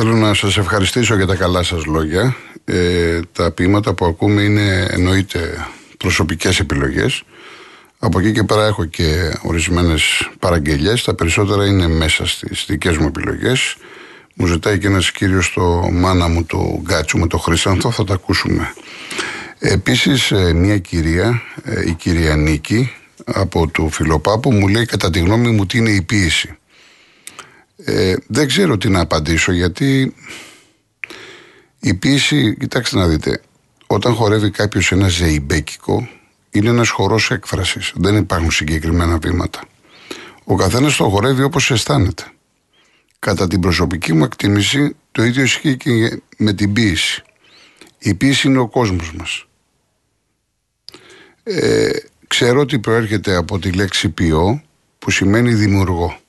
Θέλω να σας ευχαριστήσω για τα καλά σας λόγια. Ε, τα ποίηματα που ακούμε είναι εννοείται προσωπικές επιλογές. Από εκεί και πέρα έχω και ορισμένες παραγγελίες. Τα περισσότερα είναι μέσα στις δικές μου επιλογές. Μου ζητάει και ένας κύριος το μάνα μου το γκάτσου με το Χρυσάνθο, θα τα ακούσουμε. Επίσης ε, μια κυρία, ε, η κυρία Νίκη από του Φιλοπάπου μου λέει κατά τη γνώμη μου τι είναι η ποίηση; Ε, δεν ξέρω τι να απαντήσω γιατί η ποίηση, κοιτάξτε να δείτε, όταν χορεύει κάποιος ένα ζεϊμπέκικο, είναι ένας χορός έκφρασης. Δεν υπάρχουν συγκεκριμένα βήματα. Ο καθένας το χορεύει όπως αισθάνεται. Κατά την προσωπική μου εκτίμηση, το ίδιο ισχύει και με την ποίηση. Η ποίηση είναι ο κόσμος μας. Ε, ξέρω ότι προέρχεται από τη λέξη ποιό, που σημαίνει δημιουργό.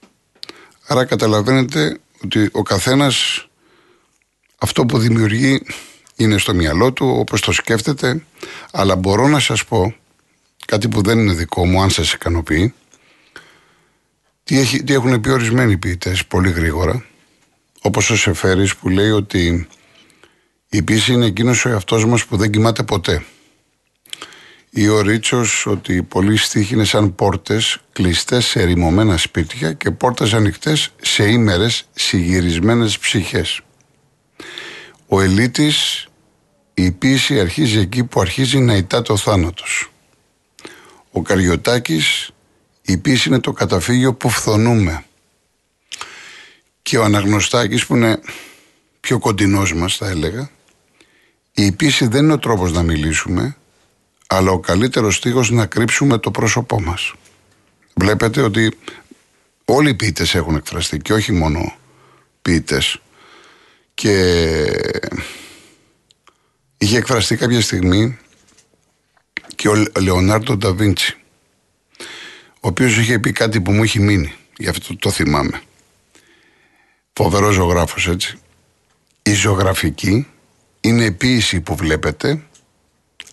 Άρα καταλαβαίνετε ότι ο καθένας αυτό που δημιουργεί είναι στο μυαλό του, όπως το σκέφτεται, αλλά μπορώ να σας πω κάτι που δεν είναι δικό μου, αν σας ικανοποιεί, τι, έχει, τι έχουν πει ορισμένοι ποιητές πολύ γρήγορα, όπως ο Σεφέρης που λέει ότι η πίση είναι εκείνος ο εαυτός μας που δεν κοιμάται ποτέ ή ο Ρίτσος ότι πολλοί στίχοι είναι σαν πόρτες κλειστές σε ρημωμένα σπίτια και πόρτες ανοιχτές σε ήμερες συγυρισμένες ψυχές. Ο Ελίτης, η πίση αρχίζει εκεί που αρχίζει να ητά το θάνατος. Ο Καριωτάκης, η πίση είναι το καταφύγιο που φθονούμε. Και ο Αναγνωστάκης που είναι πιο κοντινός μας θα έλεγα, η πίση δεν είναι ο τρόπος να μιλήσουμε, αλλά ο καλύτερος στίχος να κρύψουμε το πρόσωπό μας. Βλέπετε ότι όλοι οι ποιητές έχουν εκφραστεί και όχι μόνο ποιητές. Και είχε εκφραστεί κάποια στιγμή και ο Λεωνάρντο Νταβίντσι, ο οποίος είχε πει κάτι που μου έχει μείνει, γι' αυτό το θυμάμαι. Φοβερός ζωγράφος έτσι. Η ζωγραφική είναι η ποίηση που βλέπετε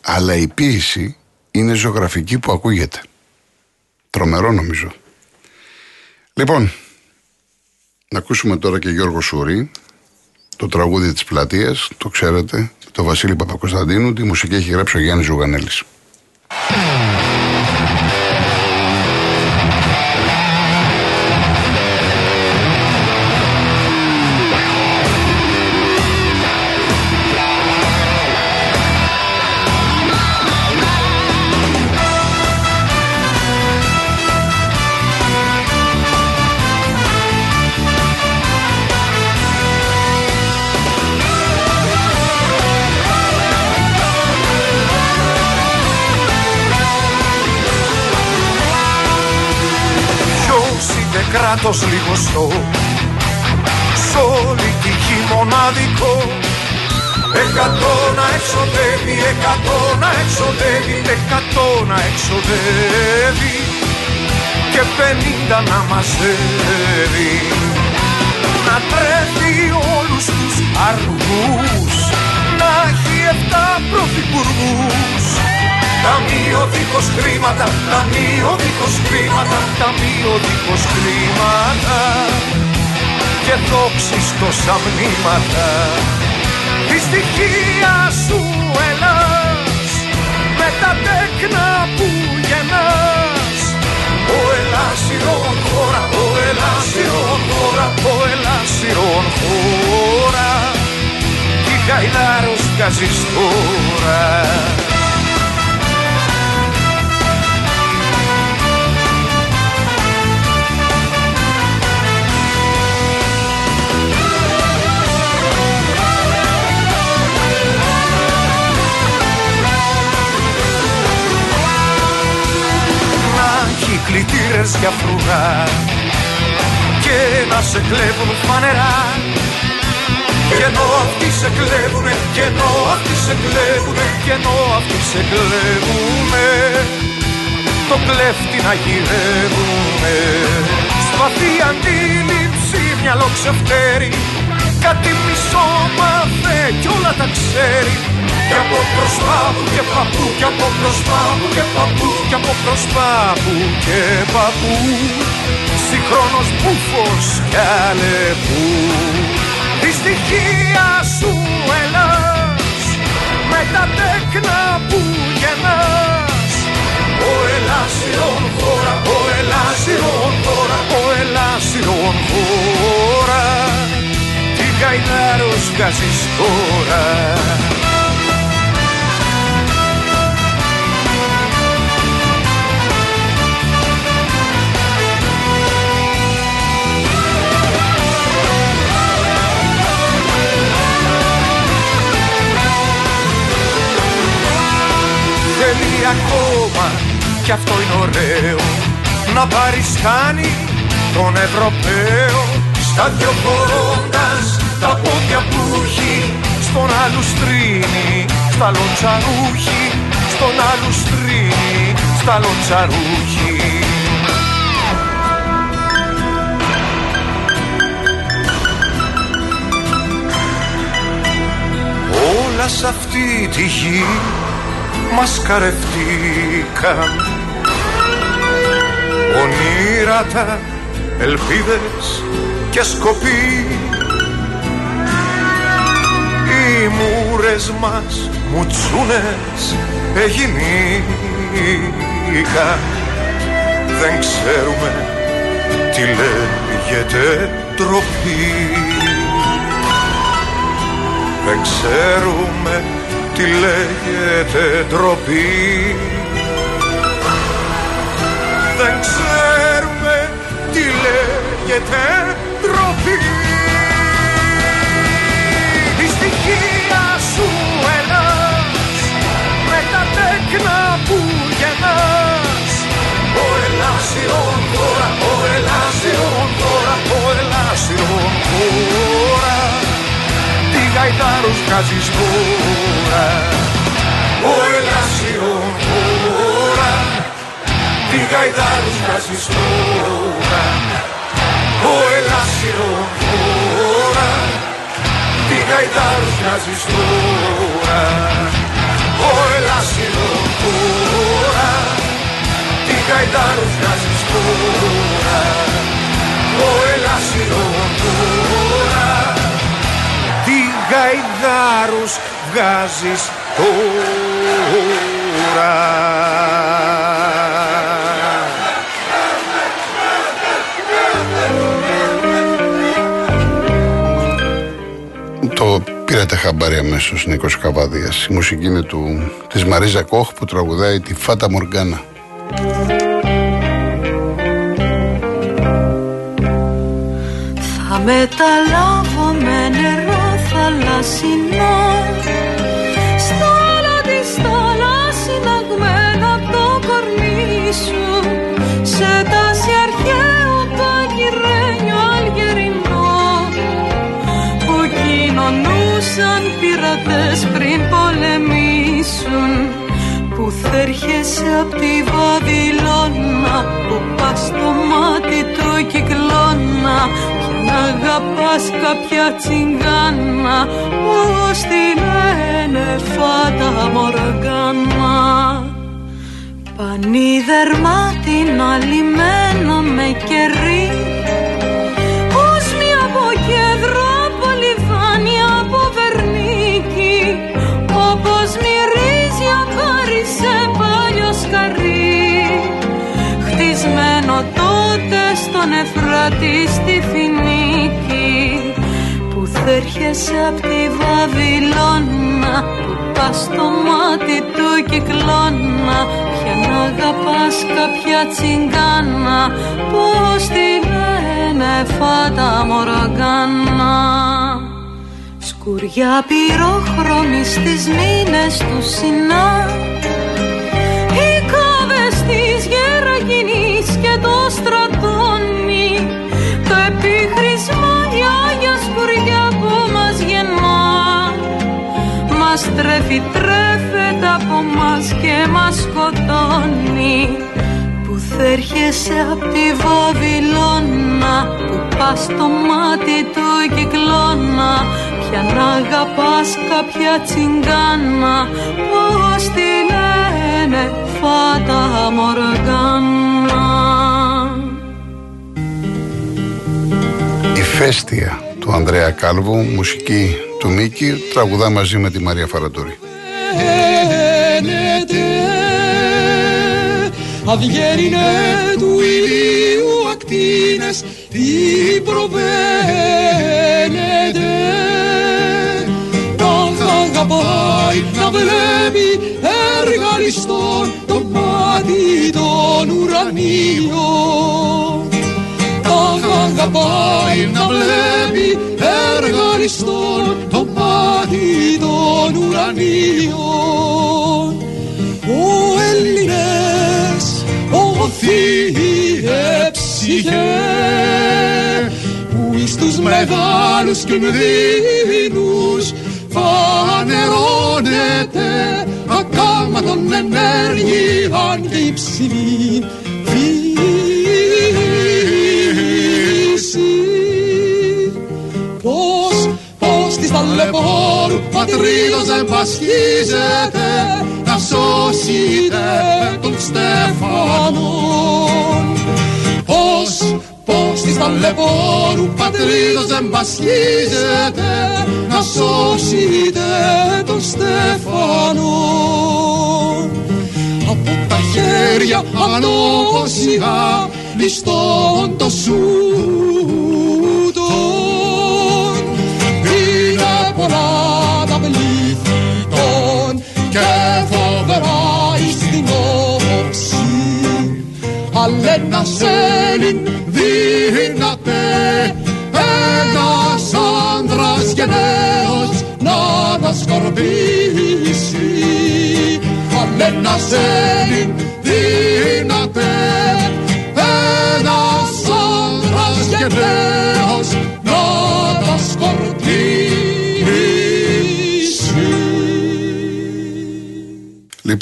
αλλά η ποίηση είναι ζωγραφική που ακούγεται. Τρομερό νομίζω. Λοιπόν, να ακούσουμε τώρα και Γιώργο Σουρή, το τραγούδι της πλατείας, το ξέρετε, το Βασίλη Παπακοσταντίνου, τη μουσική έχει γράψει ο Γιάννης Ζουγανέλης. Κράτος λιγοστό Σ' όλη τη γη μοναδικό. Εκατό να εξοδεύει, εκατό να εξοδεύει, εκατό να εξοδεύει και πενήντα να μαζεύει. Να τρέφει όλους τους αργούς να έχει εφτά πρωθυπουργούς Ταμείο δίχως χρήματα, ταμείο δίχως χρήματα, ταμείο δίχως χρήματα και δόξεις τόσα μνήματα. Τη στοιχεία σου Ελλάς με τα τέκνα που γεννάς ο Ελλάσιρον χώρα, ο Ελλάσιρον χώρα, ο Ελλάσιρον χώρα κι η Γαϊδάρος βγάζεις τώρα. Κλητήρες για φρούγα και να σε κλέβουν φανερά. Και ενώ αυτοί σε κλέβουνε, και ενώ αυτοί σε κλέβουνε, και ενώ αυτοί σε κλέβουνε το κλέφτη να γυρεύουνε. Σπαθή αντίληψη μυαλό ξεφτέρι κάτι μισό μάθε κι όλα τα ξέρει κι από μπροστά μου και παππού, κι από μπροστά μου και παππού, κι από μπροστά μου και παππού. Συγχρόνως μπούφος κι αλεπού. Τη στοιχεία σου Ελλάς Με τα τέκνα που γεννάς. Ο Ελλάσιον χώρα, ο Ελλάσιον χώρα Ο Ελλάσιον χώρα. Τι καημέρος βγάζεις τώρα ωραίο να παρισχάνει τον Ευρωπαίο. Στα δυο χωρώντας τα πόδια που έχει στον άλλου στρίνει στα λοτσαρούχι στον άλλου στρίνει στα λοτσαρούχι Όλα σ' αυτή τη γη μας καρευτήκαν ονείρατα, ελπίδες και σκοποί οι μούρες μας μουτσούνες εγινήκα δεν ξέρουμε τι λέγεται τροπή δεν ξέρουμε τι λέγεται ντροπή Δεν ξέρουμε τι λέγεται ντροπή. Η στοιχεία σου Ελλάς με τα τέκνα που γεννάς. Ο Ελλάσιον χώρα, ο Ελλάσιον χώρα, ο Ελλάσιον χώρα Τι γαϊδάρους βγάζεις τώρα. Ο Ελλάσιον χώρα Τι γαϊδάρους βγάζεις τώρα Ο Ελλάσιον χώρα Τι γαϊδάρους βγάζεις τώρα Ο Ελλάσιον χώρα Τι γαϊδάρους βγάζεις τώρα Ο Ελλάσιον χώρα Τι γαϊδάρους βγάζεις τώρα Το πήρατε χαμπάρι αμέσως Νίκος Καβάδια. Η μουσική είναι του, της Μαρίζα Κόχ που τραγουδάει τη Φάτα Μοργάνα. Θα μεταλάβω με νερό θαλασσινό κοινωνούσαν πειρατές πριν πολεμήσουν που θα έρχεσαι απ' τη Βαβυλώνα Που πας στο μάτι του κυκλώνα Πια να αγαπάς κάποια τσιγκάνα Πώς τη λένε φάτα μοργάνα. Πανίδερμα την αλυμένο με κερί Χτισμένο τότε στον Εφράτη στη Φινίκη Που θα έρχεσαι απ' τη Βαβυλώνα Που πας στο μάτι του κυκλώνα Πια να αγαπάς κάποια τσιγκάνα Πώς τη λένε φάτα μοργάνα Σκουριά πυρόχρωμης στις μήνες του Σινά τρέφει τρέφεται από μας και μας σκοτώνει. Πούθε έρχεσαι απ' τη Βαβυλώνα Που πας στο μάτι του κυκλώνα Ποιαν αγαπάς κάποια τσιγκάνα Πώς τη λένε Φάτα Μοργκάνα Ηφαίστεια του Ανδρέα Κάλβου, μουσική του Μίκη, τραγουδά μαζί με τη Μαρία Φαραντούρη. Αυγέρινε του ηλίου ακτίνες τι προβαίνετε Να αγαπάει να βλέπει εργαλιστών το μάτι των ουρανίων Να αγαπάει να βλέπει εργαλιστών το μάτι των ουρανίων Ο Έλληνες οθείε ψυχέ που εις τους μεγάλους κινδύνους φανερώνεται ακάματον ενέργειαν και υψηλή φύση. Πώς, πώς της ταλαιπώρου πατρίδος δεν πασχίζεται να σώσετε τον Στέφανον. Πώς, πώς της ταλαιπώρου πατρίδος δεν πασχίζεται να σώσετε τον Στέφανον. Από τα χέρια ανώσια ληστών το σούτον και φοβερά εις την όψη αλλά ένας Έλλην δύναται ένας άντρας γενναίος να τα σκορπίσει. Αλλά ένας Έλλην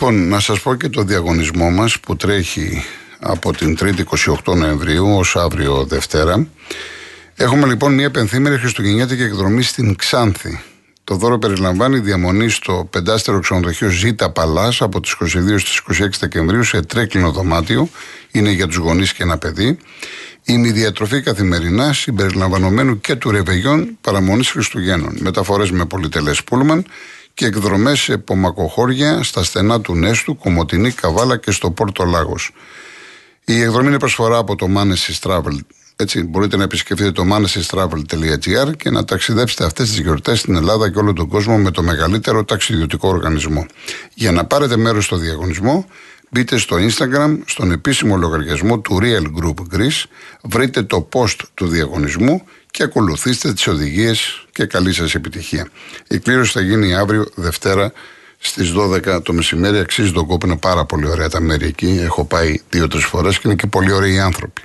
Λοιπόν, να σας πω και το διαγωνισμό μας που τρέχει από την 3η 28 Νοεμβρίου ως αύριο Δευτέρα. Έχουμε λοιπόν μια πενθήμερη χριστουγεννιάτικη εκδρομή στην Ξάνθη. Το δώρο περιλαμβάνει διαμονή στο πεντάστερο ξενοδοχείο Ζήτα Παλάς από τις 22 στις 26 Δεκεμβρίου σε τρέκλινο δωμάτιο. Είναι για τους γονείς και ένα παιδί. Είναι η διατροφή καθημερινά συμπεριλαμβανομένου και του ρεβεγιών παραμονής Χριστουγέννων. Μεταφορές με πολυτελές πούλμαν και εκδρομές σε πομακοχώρια στα στενά του Νέστου, Κομωτινή, Καβάλα και στο Πόρτο Λάγος. Η εκδρομή είναι προσφορά από το Manesis Travel. Έτσι, μπορείτε να επισκεφτείτε το manesystravel.gr και να ταξιδέψετε αυτές τις γιορτές στην Ελλάδα και όλο τον κόσμο με το μεγαλύτερο ταξιδιωτικό οργανισμό. Για να πάρετε μέρος στο διαγωνισμό, μπείτε στο Instagram, στον επίσημο λογαριασμό του Real Group Greece, βρείτε το post του διαγωνισμού και ακολουθήστε τις οδηγίες και καλή σας επιτυχία. Η κλήρωση θα γίνει αύριο Δευτέρα στις 12 το μεσημέρι. Αξίζει τον κόπο, είναι πάρα πολύ ωραία τα μέρη εκεί. Έχω πάει δύο-τρεις φορές και είναι και πολύ ωραίοι άνθρωποι.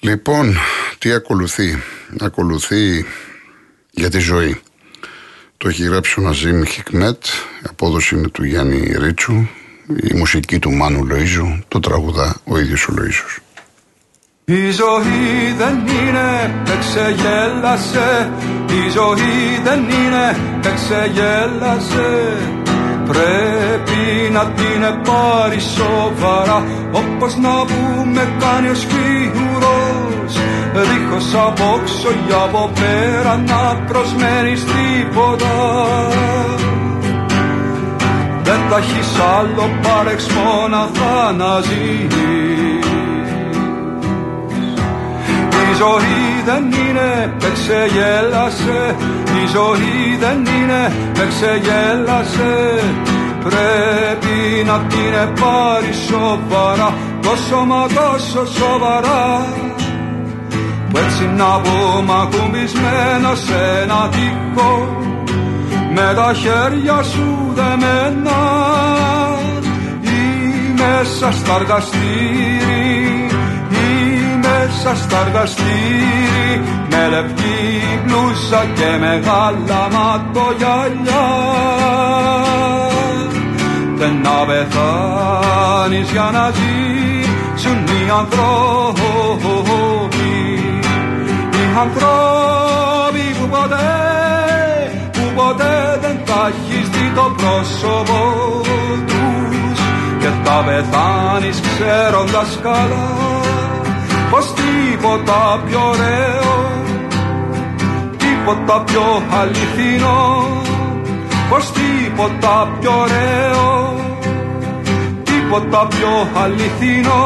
Λοιπόν, τι ακολουθεί; Ακολουθεί για τη ζωή. Το έχει γράψει ο Ναζίμ Χικμέτ, η απόδοση είναι του Γιάννη Ρίτσου, η μουσική του Μάνου Λοΐζου, το τραγουδά ο ίδιος ο Λοΐζος. Η ζωή δεν είναι, δεν ξεγέλασε Η ζωή δεν είναι, δεν ξεγέλασε Πρέπει να την πάρει σοβαρά Όπως να πούμε κάνει ο σκιουρός Δίχως απόξω για από πέρα να προσμένεις τίποτα. Δεν θα έχεις άλλο παρεξμό να θαναζείς η ζωή δεν είναι, με ξεγέλασε Η ζωή δεν είναι, με ξεγέλασε Πρέπει να την πάρει σοβαρά Τόσο μα τόσο σοβαρά. Που έτσι να πούμε ακουμπισμένο σε ένα τείχο Με τα χέρια σου δεμένα. Ή μέσα στα εργαστήρι μέσα στα εργαστήρι με λεπτή μπλούσα και μεγάλα ματογιαλιά. Δεν να πεθάνεις για να ζήσουν οι ανθρώποι οι ανθρώποι που ποτέ που ποτέ δεν τα έχεις δει το πρόσωπο τους. Και θα πεθάνεις ξέροντας καλά πως τίποτα πιο ωραίο τίποτα πιο αληθινό. Πως τίποτα πιο ωραίο τίποτα πιο αληθινό.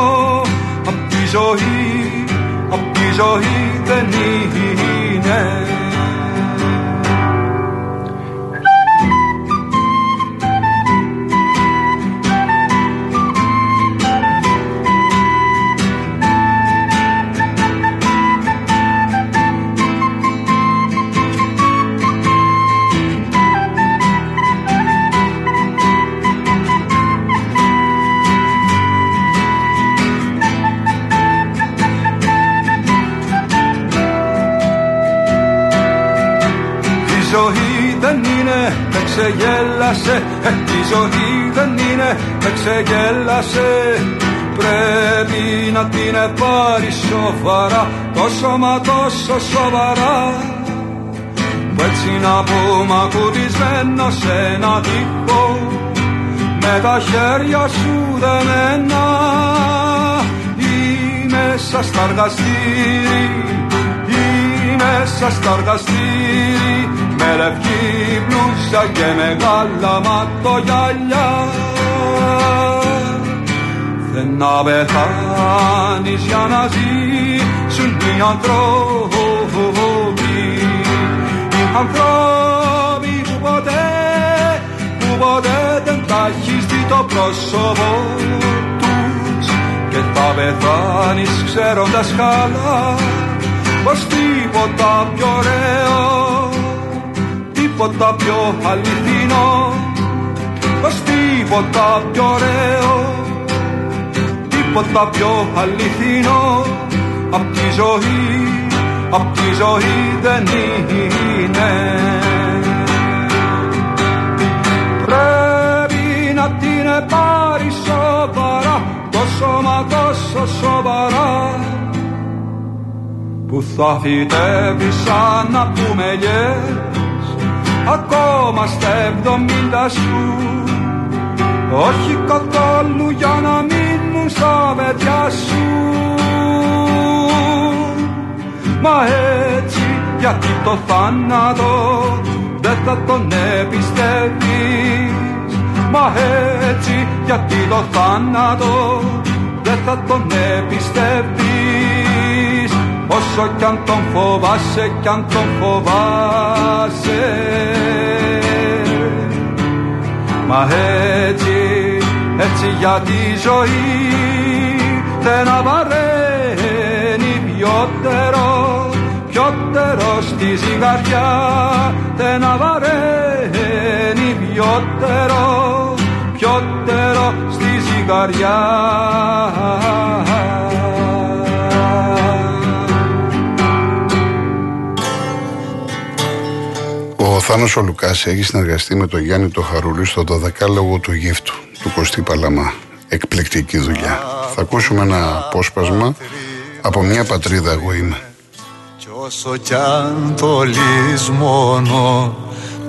Απ' τη ζωή, απ' τη ζωή δεν είναι ξεγέλασε. Ε, Η ζωή δεν είναι, με ξεγέλασε. Πρέπει να την πάρει σοβαρά Το σώμα τόσο σοβαρά. Που έτσι να πούμε ακουμπισμένο σε ένα τύπο Με τα χέρια σου δεμένα. Ή μέσα στα εργαστήρι Ή μέσα στα εργαστήρι με λευκή μπλούζα και μεγάλα ματογιαλιά δεν να πεθάνεις για να ζήσουν οι ανθρώποι. Οι ανθρώποι που ποτέ που ποτέ δεν τα έχεις δει το πρόσωπο τους. Και θα πεθάνεις ξέροντας καλά πως τίποτα πιο ωραίο τίποτα πιο αληθινό Πως τίποτα πιο ωραίο Τίποτα πιο αληθινό. Απ' τη ζωή, απ' τη ζωή δεν είναι. Πρέπει να την πάρει σοβαρά Το σώμα τόσο σοβαρά που θα φυτεύεις σαν να πούμε yeah ακόμα στα εβδομήντα σου. Όχι καθόλου για να μείνουν στα παιδιά σου. Μα έτσι γιατί το θάνατο δεν θα τον εμπιστεύεις. Μα έτσι γιατί το θάνατο δεν θα τον εμπιστεύεις Όσο κι αν τον φοβάσαι κι αν τον φοβάσαι. Μα έτσι, έτσι για τη ζωή δεν απαραίνει πιότερο πιότερο στη ζυγαριά. Δεν απαραίνει πιότερο πιότερο στη ζυγαριά Θάνος ο Λουκάς έχει συνεργαστεί με τον Γιάννη το Χαρούλη στο 12 λόγο του γύφτου του Κωστή Παλαμά. Εκπληκτική δουλειά. Θα ακούσουμε ένα απόσπασμα από μια πατρίδα εγώ είμαι. Κι όσο κι αν το λησμονώ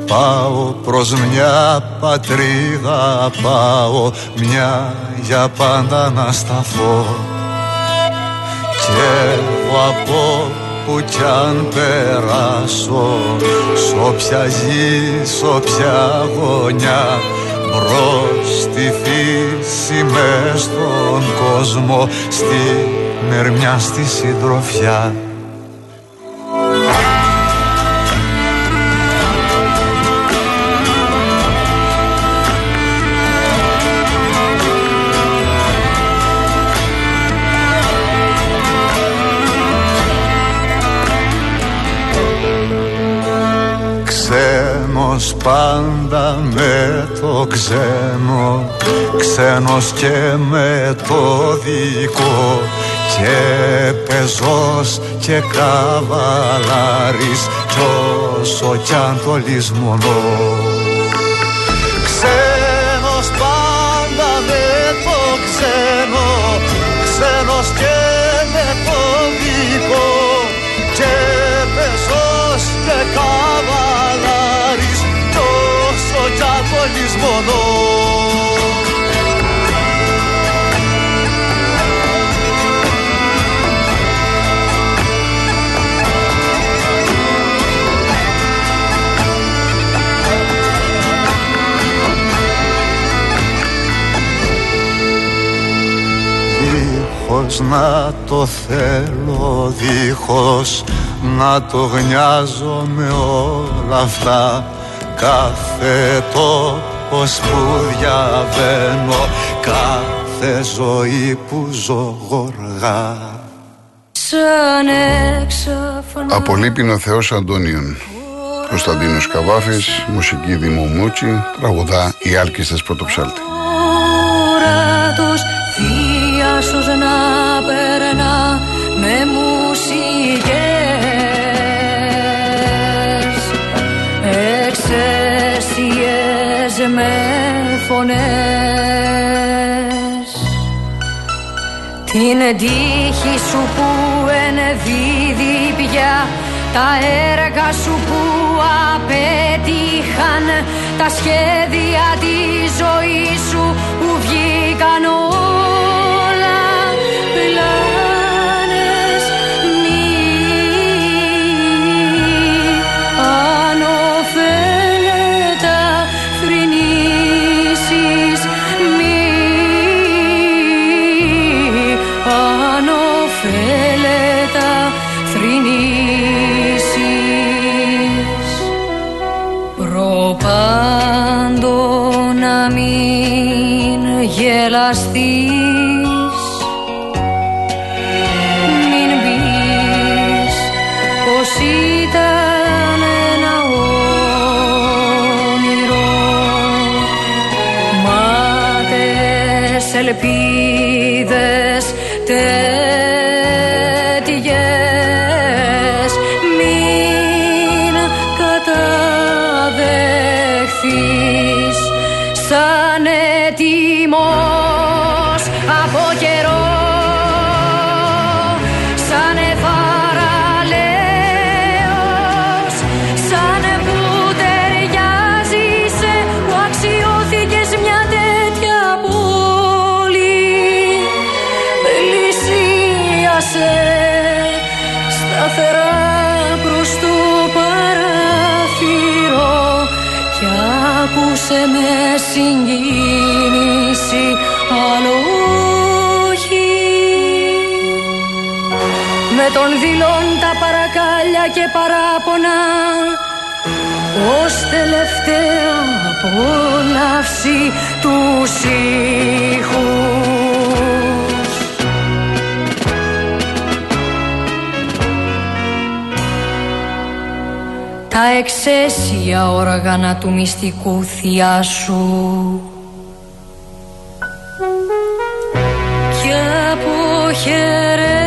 Πάω προς μια πατρίδα πάω Μια για πάντα να σταθώ Και από που κι αν περάσω Σ' όποια γη, σ' όποια γωνιά Μπρος στη φύση μες στον κόσμο Στη μερμιά στη συντροφιά Ξένος πάντα με το ξένο Ξένος και με το δικό. Και πεζός και καβαλάρης Κι όσο κι αν το λησμονώ εδώ να το θέλω, δίχως να το γνιάζω με όλα αυτά. Κάθε το τόπος που διαβαίνω κάθε ζωή που ζω γοργά Από Λύπηνο Θεός Αντώνιον Κωνσταντίνος Καβάφης, μουσική Δημού Μούτσι, τραγουδά η Άλκης Πρωτοψάλτη. θείασος με φωνές. Την τύχη σου που ενδίδει πια τα έργα σου που απέτυχαν τα σχέδια της ζωής σου που βγήκαν προπάντο να μην γελαστείς πλησίασε σταθερά προς το παράθυρο κι άκουσε με συγκίνηση άλλο όχι με τον δηλών τα παρακάλια και παράπονα ως τελευταία απόλαυση τους ήχους τα εξαίσια όργανα του μυστικού θειάσου κι αποχαιρετώ